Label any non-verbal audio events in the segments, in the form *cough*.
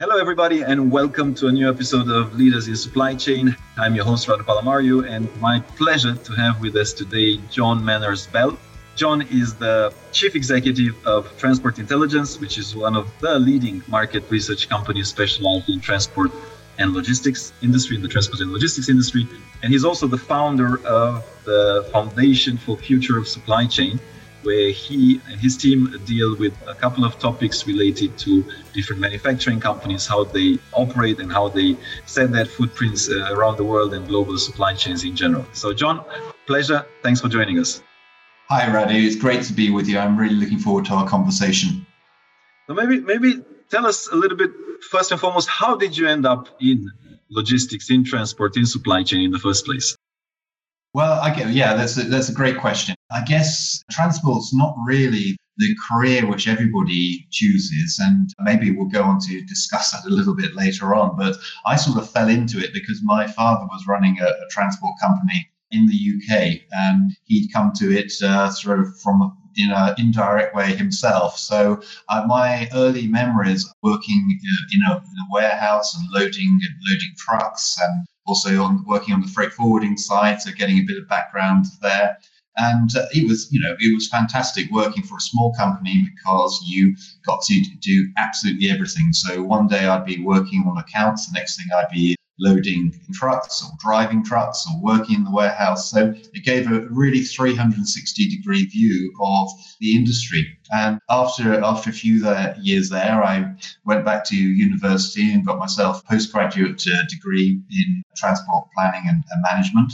Hello, everybody, and welcome to a new episode of Leaders in Supply Chain. I'm your host, Radu Palamariu, and my pleasure to have with us today John Manners Bell. John is the Chief Executive of Transport Intelligence, which is one of the leading market research companies specialized in transport and logistics industry, in the transport and logistics industry. And he's also the founder of the Foundation for Future of Supply Chain, where he and his team deal with a couple of topics related to different manufacturing companies, how they operate and how they set their footprints uh, around the world and global supply chains in general. So, John, pleasure. Thanks for joining us. Hi, Radu. It's great to be with you. I'm really looking forward to our conversation. So maybe maybe tell us a little bit first and foremost, how did you end up in logistics, in transport, in supply chain in the first place? Well, I get, yeah, that's a, that's a great question. I guess transport's not really the career which everybody chooses, and maybe we'll go on to discuss that a little bit later on. But I sort of fell into it because my father was running a, a transport company in the UK, and he'd come to it uh, sort of from in an indirect way himself. So uh, my early memories working uh, in a, in a warehouse and loading and loading trucks and also on working on the freight forwarding side, so getting a bit of background there. And uh, it was, you know, it was fantastic working for a small company because you got to do absolutely everything. So one day I'd be working on accounts, the next thing I'd be loading trucks or driving trucks or working in the warehouse. So it gave a really 360 degree view of the industry. And after after a few there, years there, I went back to university and got myself postgraduate uh, degree in transport planning and, and management.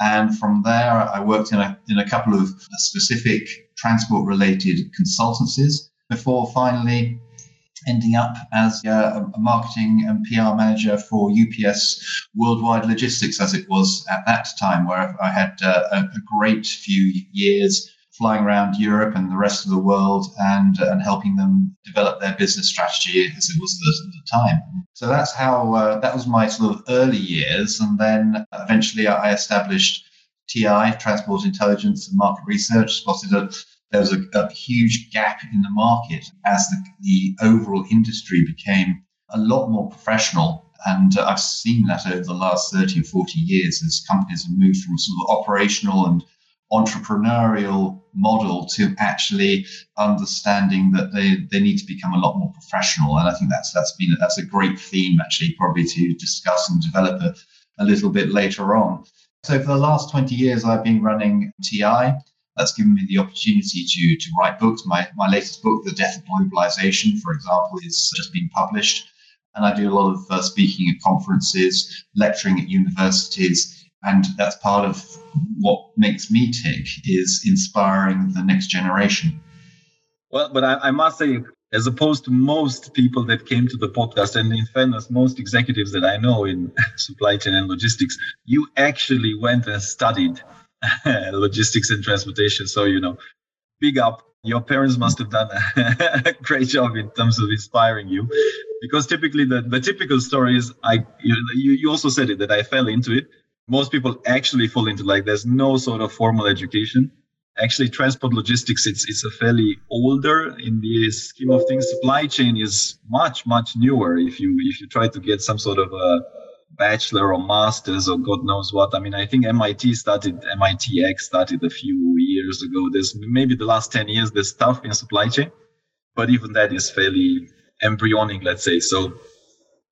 And from there, I worked in a, in a couple of specific transport related consultancies before finally ending up as uh, a marketing and PR manager for UPS Worldwide Logistics, as it was at that time, where I had uh, a, a, great few years flying around Europe and the rest of the world and, and helping them develop their business strategy as it was at the time. So that's how uh, that was my sort of early years. And then eventually I established TI, Transport Intelligence and Market Research, spotted a there was a, a huge gap in the market as the, the overall industry became a lot more professional. And uh, I've seen that over the last 30 or 40 years as companies have moved from sort of operational and entrepreneurial model to actually understanding that they, they need to become a lot more professional. And I think that's that's been that's a great theme actually probably to discuss and develop a, a little bit later on. So for the last 20 years, I've been running TI. That's given me the opportunity to, to write books. My, my latest book, The Death of Globalization, for example, is just been published. And I do a lot of uh, speaking at conferences, lecturing at universities. And that's part of what makes me tick is inspiring the next generation. Well, but I, I must say, as opposed to most people that came to the podcast, and in fairness, most executives that I know in *laughs* supply chain and logistics, you actually went and studied *laughs* logistics and transportation. So, you know, big up. Your parents must have done a *laughs* great job in terms of inspiring you. Because typically, the, the typical story is I, you, you also said it that I fell into it. Most people actually fall into like there's no sort of formal education. Actually, transport logistics it's it's a fairly older in the scheme of things. Supply chain is much much newer. If you if you try to get some sort of a bachelor or masters or God knows what. I mean, I think MIT started, MITx started a few years ago. There's maybe the last 10 years, there's stuff in supply chain, but even that is fairly embryonic, let's say. So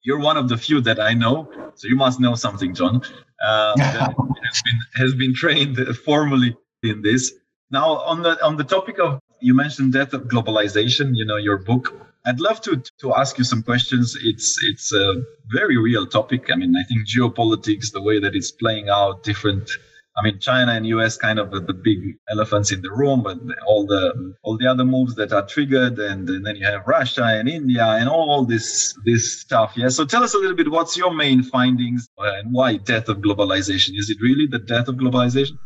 you're one of the few that I know. So you must know something, John, uh, *laughs* that has been, has been trained formally in this. Now, on the on the topic of you mentioned death of globalization, you know, your book I'd love to to ask you some questions. It's it's a very real topic. I mean, I think geopolitics, the way that it's playing out, different. I mean, China and US kind of the, big elephants in the room, but all the all the other moves that are triggered, and, and then you have Russia and India and all this this stuff. Yeah. So tell us a little bit. What's your main findings uh, and why death of globalization? Is it really the death of globalization?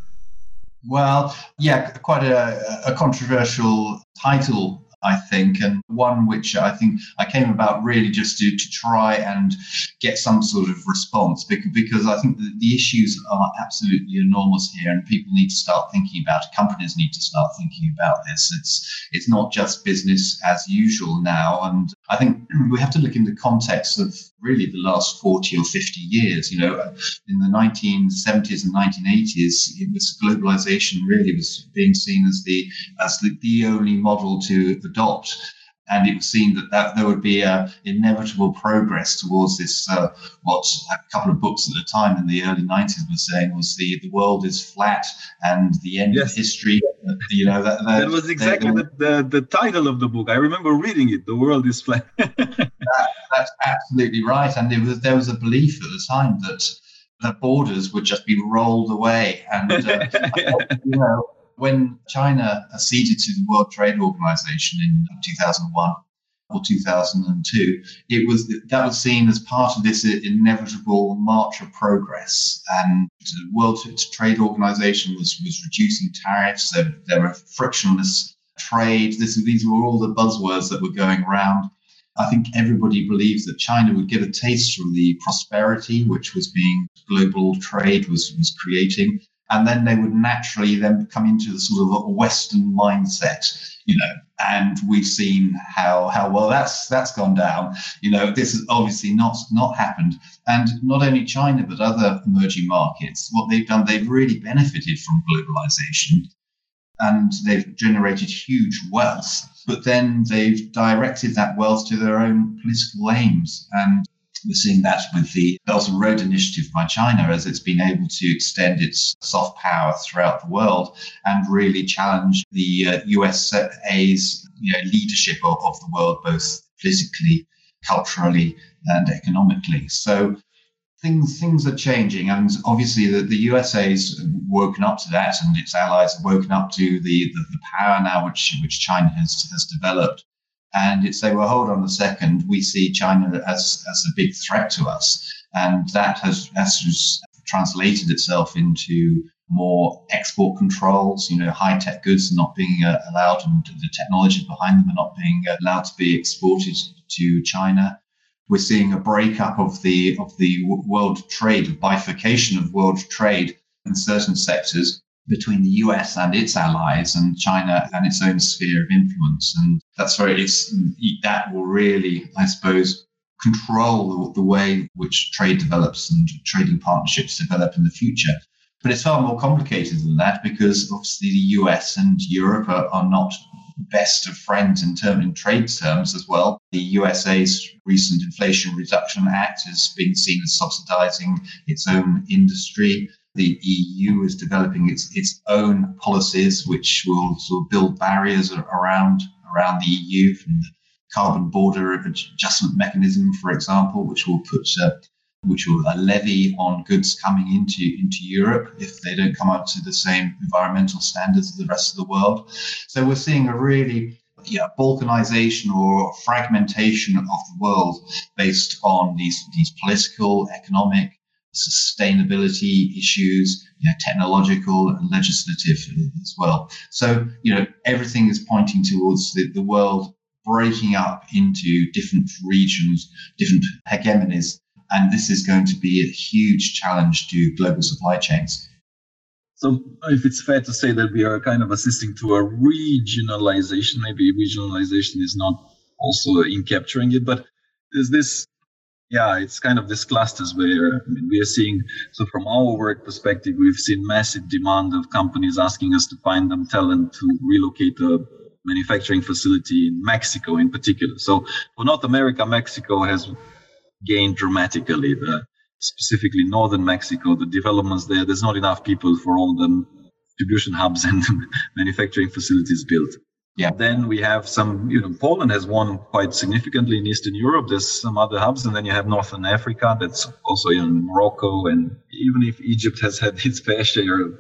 Well, yeah, quite a, a controversial title I think, and one which I think I came about really just to, to try and get some sort of response because, because I think the, issues are absolutely enormous here and people need to start thinking about it. Companies need to start thinking about this. It's, it's not just business as usual now. And I think *clears throat* we have to look in the context of really the last 40 or 50 years. You know, uh, in the 1970s and 1980s, it was globalization really was being seen as the as the, the only model to adopt and it was seen that, that there would be a inevitable progress towards this. Uh, what a couple of books at the time in the early 90s were saying was the the world is flat and the end yes. of history. You know that that, that was exactly the, the, the title of the book. I remember reading it. The world is flat. *laughs* that, that's absolutely right, and was, there was a belief at the time that the borders would just be rolled away, and uh, *laughs* you know when China acceded to the World Trade Organization in 2001 or 2002, it was that was seen as part of this inevitable march of progress. And the World Trade Organization was was reducing tariffs. There, there were frictionless trade. This, these were all the buzzwords that were going around. I think everybody believes that China would get a taste from the prosperity which was being global trade was was creating and then they would naturally then come into the sort of Western mindset, you know. And we've seen how how well that's that's gone down. You know, this has obviously not not happened. And not only China but other emerging markets, what they've done, they've really benefited from globalization, and they've generated huge wealth. But then they've directed that wealth to their own political aims and we're seeing that with the Belt and Road Initiative by China as it's been able to extend its soft power throughout the world and really challenge the uh, USA's you know, leadership of, of the world, both politically, culturally, and economically. So things things are changing, and obviously the, the USA's woken up to that, and its allies have woken up to the, the, the power now which which China has has developed and it say, well, hold on a second, we see China as, as a big threat to us. And that has, has translated itself into more export controls, you know, high tech goods not being uh, allowed and the technology behind them are not being uh, allowed to be exported to China. We're seeing a breakup of the of the world trade, a bifurcation of world trade in certain sectors between the US and its allies and China and its own sphere of influence. And that's very, it's, mm, that will really, I suppose, control the, the way which trade develops and trading partnerships develop in the future. But it's far more complicated than that because obviously the US and Europe are, are not best of friends in term in trade terms as well. The USA's recent Inflation Reduction Act has been seen as subsidizing its own industry the EU is developing its its own policies, which will sort of build barriers around around the EU from the carbon border adjustment mechanism, for example, which will put uh, which will a levy on goods coming into into Europe if they don't come up to the same environmental standards as the rest of the world. So we're seeing a really yeah, balkanization or fragmentation of the world based on these these political, economic, sustainability issues, you know, technological and legislative as well. So, you know, everything is pointing towards the, the world breaking up into different regions, different hegemonies. And this is going to be a huge challenge to global supply chains. So, if it's fair to say that we are kind of assisting to a regionalization, maybe regionalization is not also in capturing it, but is this yeah, it's kind of this clusters where I mean, we are seeing. So from our work perspective, we've seen massive demand of companies asking us to find them talent to relocate a manufacturing facility in Mexico, in particular. So for North America, Mexico has gained dramatically. The, specifically northern Mexico, the developments there, there's not enough people for all the distribution hubs *laughs* and manufacturing facilities built. Yeah. Then we have some, you know, Poland has won quite significantly in Eastern Europe. There's some other hubs, and then you have Northern Africa. That's also in Morocco, and even if Egypt has had its fair share of,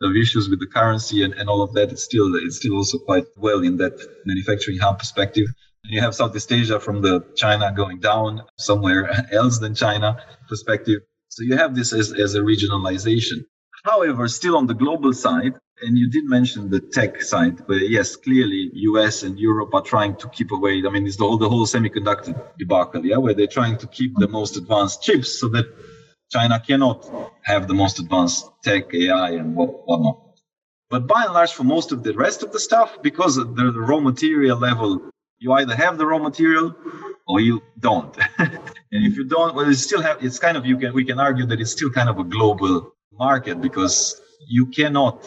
of issues with the currency and, and all of that, it's still it's still also quite well in that manufacturing hub perspective. And you have Southeast Asia from the China going down somewhere *laughs* else than China perspective. So you have this as, as a regionalization. However, still on the global side, and you did mention the tech side, but yes, clearly US and Europe are trying to keep away. I mean, it's the whole, the whole semiconductor debacle, yeah, where they're trying to keep the most advanced chips so that China cannot have the most advanced tech, AI, and what, whatnot. But by and large, for most of the rest of the stuff, because the, the raw material level you either have the raw material or you don't. *laughs* and if you don't, well, it's still have. It's kind of you can we can argue that it's still kind of a global market because you cannot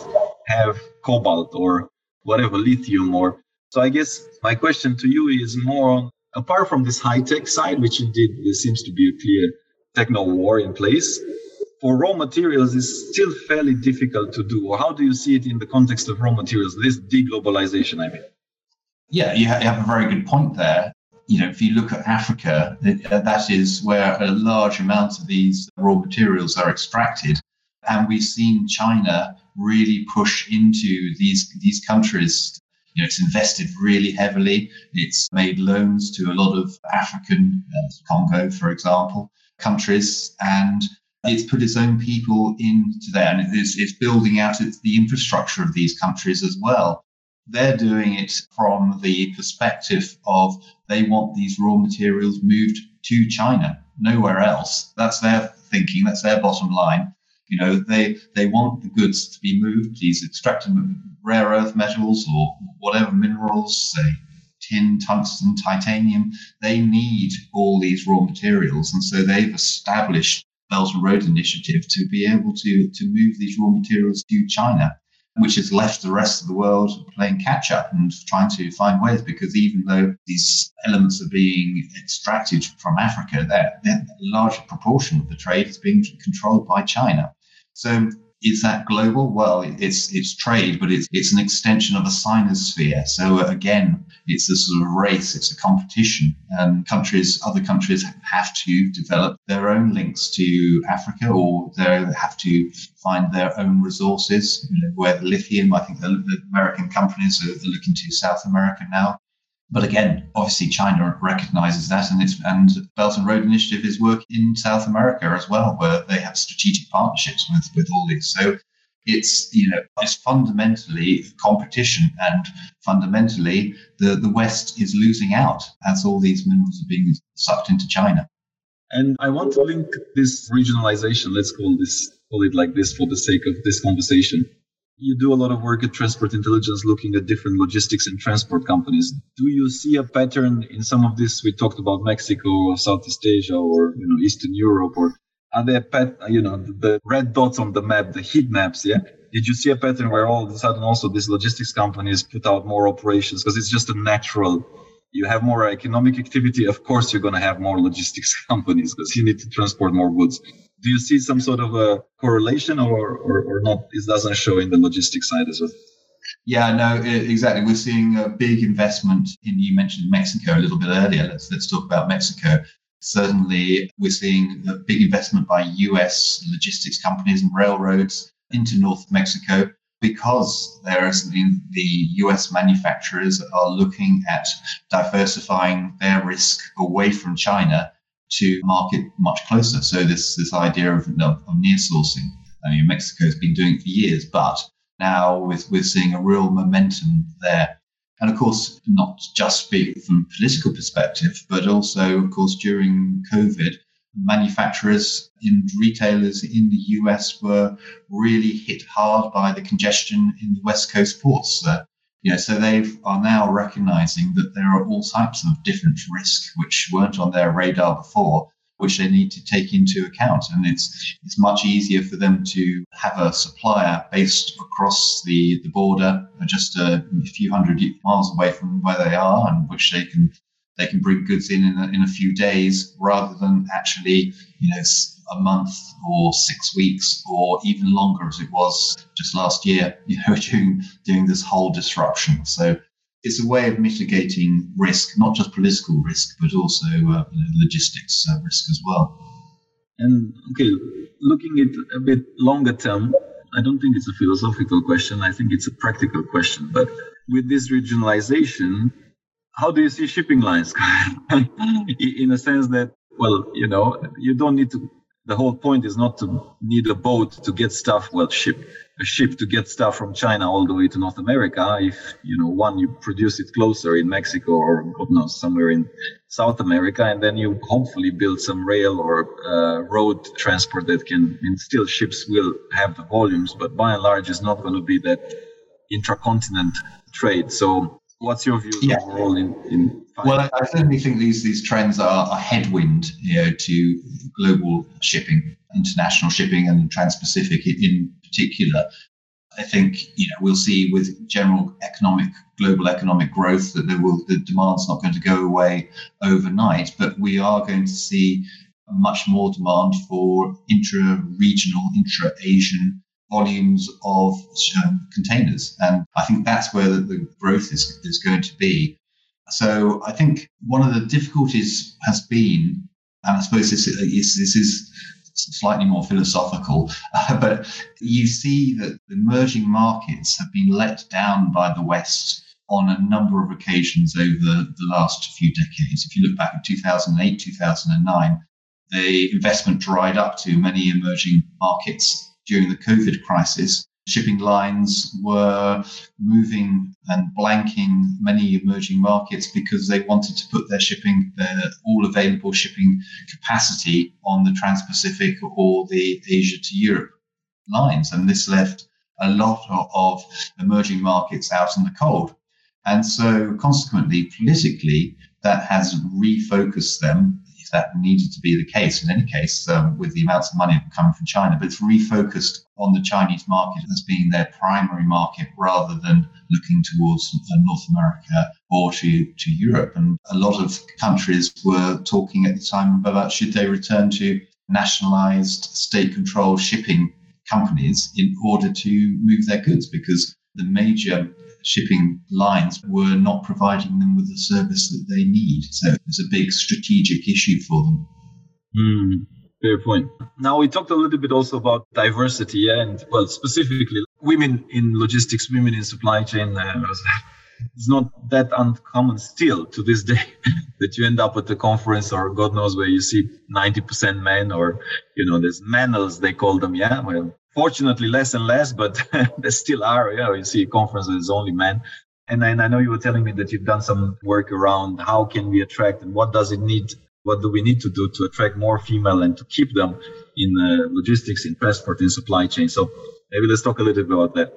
have cobalt or whatever lithium or. So I guess my question to you is more on apart from this high tech side, which indeed there seems to be a clear techno war in place. For raw materials, is still fairly difficult to do. Or how do you see it in the context of raw materials? This deglobalization, I mean. Yeah, you have a very good point there you know, if you look at Africa, that is where a large amount of these raw materials are extracted. And we've seen China really push into these, these countries. You know, it's invested really heavily. It's made loans to a lot of African, uh, Congo, for example, countries. And it's put its own people into there and it's, it's building out the infrastructure of these countries as well. They're doing it from the perspective of they want these raw materials moved to China, nowhere else. That's their thinking, that's their bottom line. You know, they they want the goods to be moved, these extracted rare earth metals or whatever minerals, say tin, tungsten, titanium, they need all these raw materials. And so they've established Belt and Road Initiative to be able to, to move these raw materials to China which has left the rest of the world playing catch up and trying to find ways because even though these elements are being extracted from Africa, they're a larger proportion of the trade is being controlled by China. So is that global? Well, it's it's trade, but it's it's an extension of a sinosphere. So again, it's a sort of race, it's a competition, and countries, other countries have to develop their own links to Africa, or they have to find their own resources. You know, where the lithium, I think the, American companies are looking to South America now. But again, obviously China recognizes that, and it's and Belt and Road Initiative is working in South America as well, where they have strategic partnerships with with all these. So it's you know it's fundamentally competition, and fundamentally the the West is losing out as all these minerals are being sucked into China. And I want to link this regionalization. Let's call this call it like this for the sake of this conversation you do a lot of work at Transport Intelligence looking at different logistics and transport companies. Do you see a pattern in some of this? We talked about Mexico or Southeast Asia or you know Eastern Europe or are there pat you know the red dots on the map, the heat maps, yeah? Did you see a pattern where all of a sudden also these logistics companies put out more operations because it's just a natural you have more economic activity, of course you're going to have more logistics *laughs* companies because you need to transport more goods do you see some sort of a correlation or, or, or not? It doesn't show in the logistics side as well. Yeah, no, exactly. We're seeing a big investment in. You mentioned Mexico a little bit earlier. Let's let's talk about Mexico. Certainly, we're seeing a big investment by U.S. logistics companies and railroads into North Mexico because there is the U.S. manufacturers are looking at diversifying their risk away from China to market much closer. So this this idea of, of, of near sourcing. I mean, Mexico's been doing it for years, but now with, we're seeing a real momentum there. And of course, not just speak from a political perspective, but also, of course, during COVID, manufacturers and retailers in the US were really hit hard by the congestion in the West Coast ports. Uh, you know, so they are now recognizing that there are all types of different risks which weren't on their radar before, which they need to take into account. And it's it's much easier for them to have a supplier based across the, the border, uh, just a few hundred miles away from where they are, and which they can they can bring goods in in a, in a few days rather than actually, you know, a month or six weeks or even longer as it was just last year, *laughs* you know, during, during this whole disruption. So it's a way of mitigating risk, not just political risk, but also uh, logistics uh, risk as well. And okay, looking at a bit longer term, I don't think it's a philosophical question. I think it's a practical question. But with this regionalization, how do you see shipping lines? *laughs* in a sense that, well, you know, you don't need to the whole point is not to need a boat to get stuff well ship a ship to get stuff from china all the way to north america. If you know one you produce it closer in mexico or god knows somewhere in south america and then you hopefully build some rail or uh, road transport that can and still ships will have the volumes but by and large it's not going to be that intracontinent trade. So What's your view yeah. overall in, in well, I, I, certainly think these these trends are a headwind, you know, to global shipping, international shipping, and trans-Pacific in particular. I think you know we'll see with general economic global economic growth that there will the demand's not going to go away overnight, but we are going to see much more demand for intra-regional, intra-Asian volumes of um, containers, and I think that's where the, the growth is is going to be. So I think one of the difficulties has been, and I suppose this is, this is slightly more philosophical, uh, *laughs* but you see that the emerging markets have been let down by the West on a number of occasions over the last few decades. If you look back at 2008, 2009, the investment dried up to many emerging markets during the COVID crisis shipping lines were moving and blanking many emerging markets because they wanted to put their shipping, their all available shipping capacity on the Trans Pacific or the Asia to Europe lines. And this left a lot of emerging markets out in the cold. And so, consequently, politically, that has refocused them that needed to be the case in any case um, with the amounts of money coming from China, but it's refocused on the Chinese market as being their primary market rather than looking towards uh, North America or to, to Europe. And a lot of countries were talking at the time about should they return to nationalized state controlled shipping companies in order to move their goods because the major shipping lines were not providing them with the service that they need. So it's a big strategic issue for them. Mm, fair point. Now we talked a little bit also about diversity, and well, specifically women in logistics, women in supply chain. Uh, it's not that uncommon still to this day *laughs* that you end up at a conference or God knows where you see 90% men or, you know, there's manels, they call them. Yeah. Well, fortunately less and less, but *laughs* there still are. Yeah, you see conferences only men. And then I know you were telling me that you've done some work around how can we attract and what does it need, what do we need to do to attract more female and to keep them in uh, logistics, in transport, in supply chain. So maybe let's talk a little bit about that.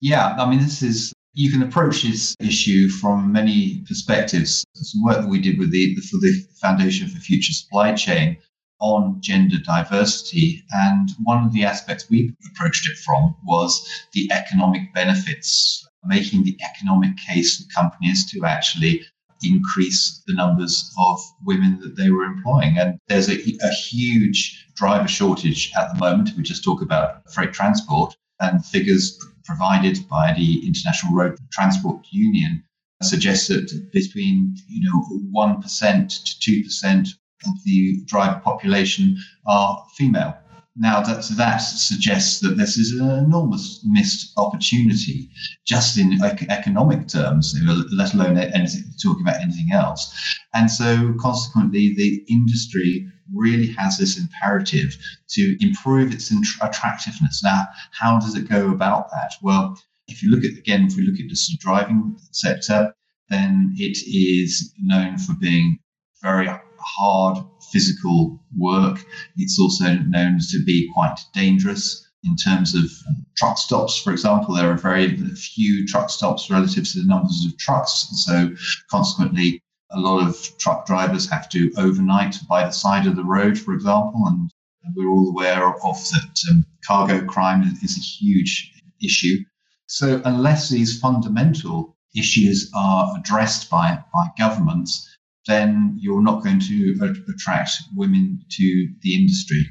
Yeah, I mean, this is you can approach this issue from many perspectives. Some work that we did with the for the Foundation for Future Supply Chain on gender diversity. And one of the aspects we approached it from was the economic benefits, making the economic case for companies to actually increase the numbers of women that they were employing. And there's a, a huge driver shortage at the moment. We just talk about freight transport and figures provided by the International Road Transport Union suggest that between you know one percent to two percent of the driver population are female. Now, that, that suggests that this is an enormous missed opportunity just in economic terms, let alone anything, talking about anything else. And so, consequently, the industry really has this imperative to improve its attractiveness. Now, how does it go about that? Well, if you look at, again, if we look at the driving sector, then it is known for being very hard physical work. It's also known to be quite dangerous in terms of truck stops, for example. There are very few truck stops relative to the numbers of trucks. So, consequently, a lot of truck drivers have to overnight by the side of the road, for example. And we're all aware of that um, cargo crime is a huge issue. So, unless these fundamental issues are addressed by, by governments, then you're not going to attract women to the industry.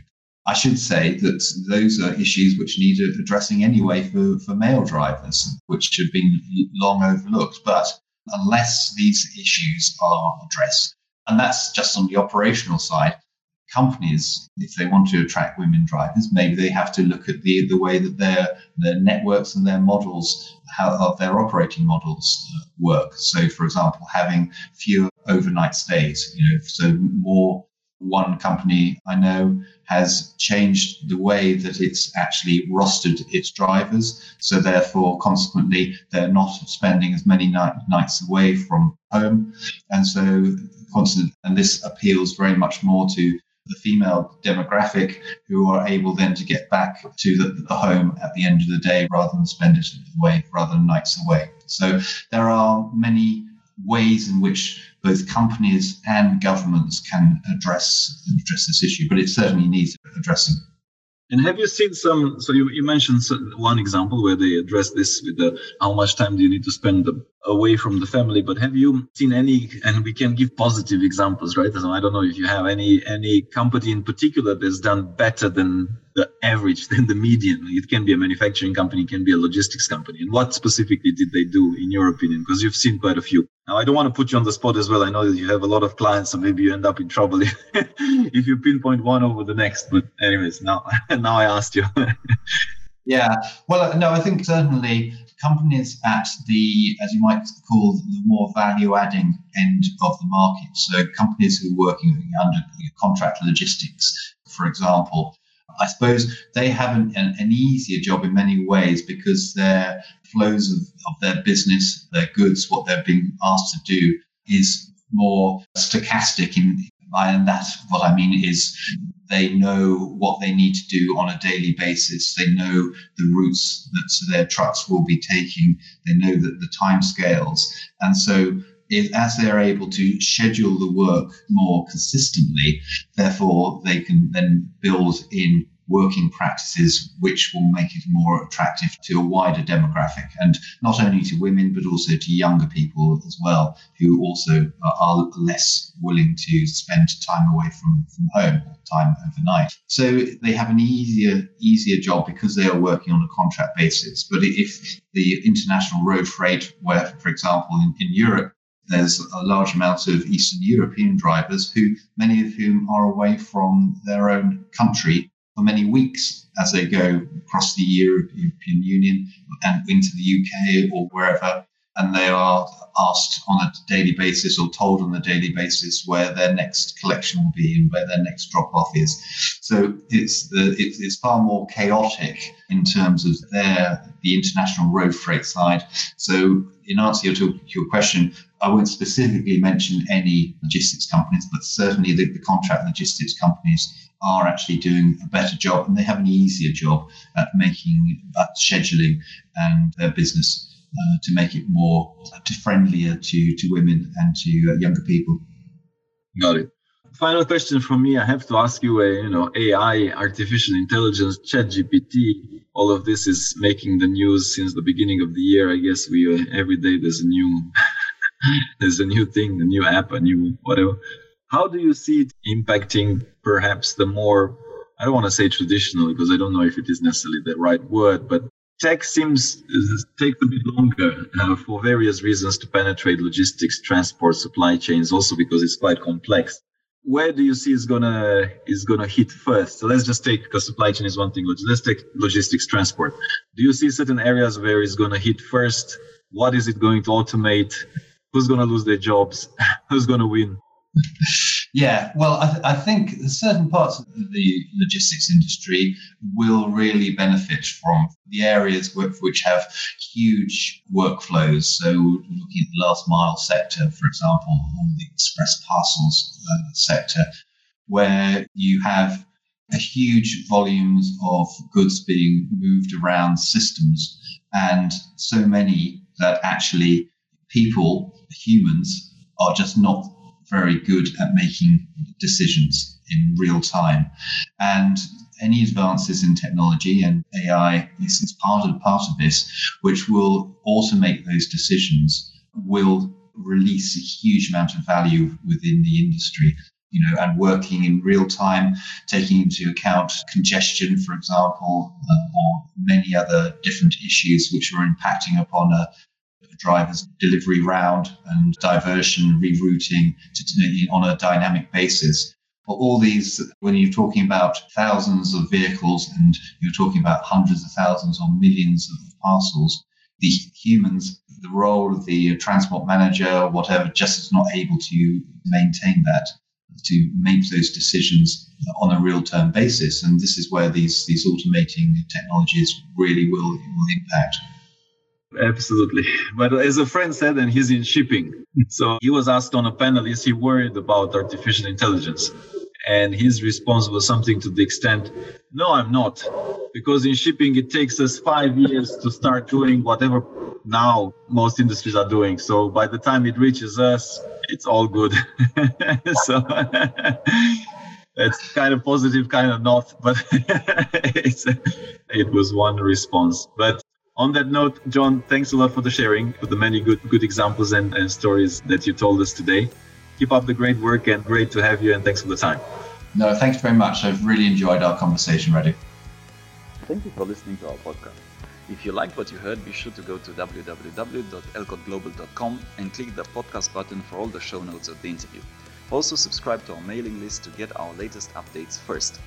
I should say that those are issues which need addressing anyway for, for male drivers, which have been long overlooked. But unless these issues are addressed, and that's just on the operational side, companies, if they want to attract women drivers, maybe they have to look at the, the way that their, their networks and their models, how of their operating models uh, work. So, for example, having fewer overnight stays, you know, so more one company I know has changed the way that it's actually rostered its drivers. So therefore, consequently, they're not spending as many night, nights away from home. And so, constant, and this appeals very much more to the female demographic who are able then to get back to the, the home at the end of the day rather than spend it away, rather than nights away. So there are many ways in which both companies and governments can address address this issue, but it certainly needs addressing. And have you seen some? So you, you mentioned one example where they address this with the how much time do you need to spend away from the family. But have you seen any? And we can give positive examples, right? So I don't know if you have any any company in particular that's done better than the average, than the median. It can be a manufacturing company, it can be a logistics company. And what specifically did they do, in your opinion? Because you've seen quite a few. Now, I don't want to put you on the spot as well. I know that you have a lot of clients, so maybe you end up in trouble if, *laughs* if you pinpoint one over the next. But anyways, now *laughs* now I asked you. *laughs* yeah, well, uh, no, I think certainly companies at the, as you might call, the more value-adding end of the market. So companies who are working under contract logistics, for example, I suppose they have an, an, an, easier job in many ways because their flows of, of their business, their goods, what they're being asked to do is more stochastic in and that's what I mean is they know what they need to do on a daily basis. They know the routes that their trucks will be taking. They know that the time scales. And so if, as they're able to schedule the work more consistently, therefore they can then build in working practices which will make it more attractive to a wider demographic and not only to women but also to younger people as well who also are less willing to spend time away from, from home time overnight. So they have an easier easier job because they are working on a contract basis. But if the international road freight where for example in, in europe there's a large amount of Eastern European drivers who, many of whom are away from their own country for many weeks as they go across the European Union and into the UK or wherever. And they are asked on a daily basis or told on a daily basis where their next collection will be and where their next drop off is. So it's the it's, it's far more chaotic in terms of their the international road freight side. So in answer to your question, I won't specifically mention any logistics companies, but certainly the, the contract logistics companies are actually doing a better job and they have an easier job at making at scheduling and their business uh, to make it more to friendlier to, to women and to uh, younger people. Got it. Final question from me. I have to ask you, uh, you know, AI, artificial intelligence, chat GPT, all of this is making the news since the beginning of the year. I guess we, uh, every day there's a new, *laughs* there's a new thing, a new app, a new whatever. How do you see it impacting perhaps the more, I don't want to say traditional because I don't know if it is necessarily the right word, but tech seems takes a bit longer uh, for various reasons to penetrate logistics, transport, supply chains, also because it's quite complex. Where do you see is gonna is gonna hit first? So let's just take because supply chain is one thing. Let's take logistics, transport. Do you see certain areas where it's gonna hit first? What is it going to automate? Who's gonna lose their jobs? *laughs* Who's gonna win? Yeah, well, I, th- I, think certain parts of the logistics industry will really benefit from the areas which have huge workflows. So, looking at the last mile sector, for example, or the express parcels uh, sector, where you have huge volumes of goods being moved around systems, and so many that actually people, humans, are just not very good at making decisions in real time. And any advances in technology and AI is, is part of part of this, which will automate those decisions, will release a huge amount of value within the industry. You know, and working in real time, taking into account congestion, for example, uh, or many other different issues which are impacting upon a, drivers delivery round and diversion rerouting to, on a dynamic basis. But all these, when you're talking about thousands of vehicles and you're talking about hundreds of thousands or millions of parcels, the humans, the role of the transport manager, or whatever, just is not able to maintain that, to make those decisions on a real term basis. And this is where these, these automating technologies really will, will impact. Absolutely. But as a friend said, and he's in shipping. So he was asked on a panel, is he worried about artificial intelligence? And his response was something to the extent, No, I'm not. Because in shipping, it takes us five years to start doing whatever now most industries are doing. So by the time it reaches us, it's all good. *laughs* so *laughs* it's kind of positive, kind of not, but *laughs* it's, it was one response. But on that note, John, thanks a lot for the sharing, for the many good good examples and, and stories that you told us today. Keep up the great work and great to have you and thanks for the time. No, thanks very much. I've really enjoyed our conversation, Radu. Thank you for listening to our podcast. If you liked what you heard, be sure to go to www.alcottglobal.com and click the podcast button for all the show notes of the interview. Also, subscribe to our mailing list to get our latest updates first.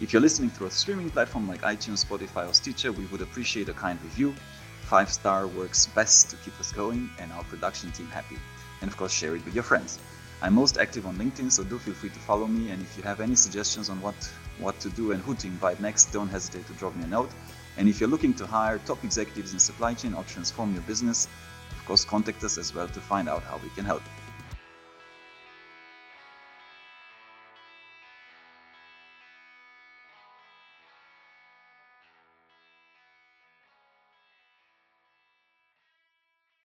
If you're listening through a streaming platform like iTunes, Spotify, or Stitcher, we would appreciate a kind review. Five star works best to keep us going and our production team happy. And of course, share it with your friends. I'm most active on LinkedIn, so do feel free to follow me. And if you have any suggestions on what, what to do and who to invite next, don't hesitate to drop me a note. And if you're looking to hire top executives in supply chain or transform your business, of course, contact us as well to find out how we can help.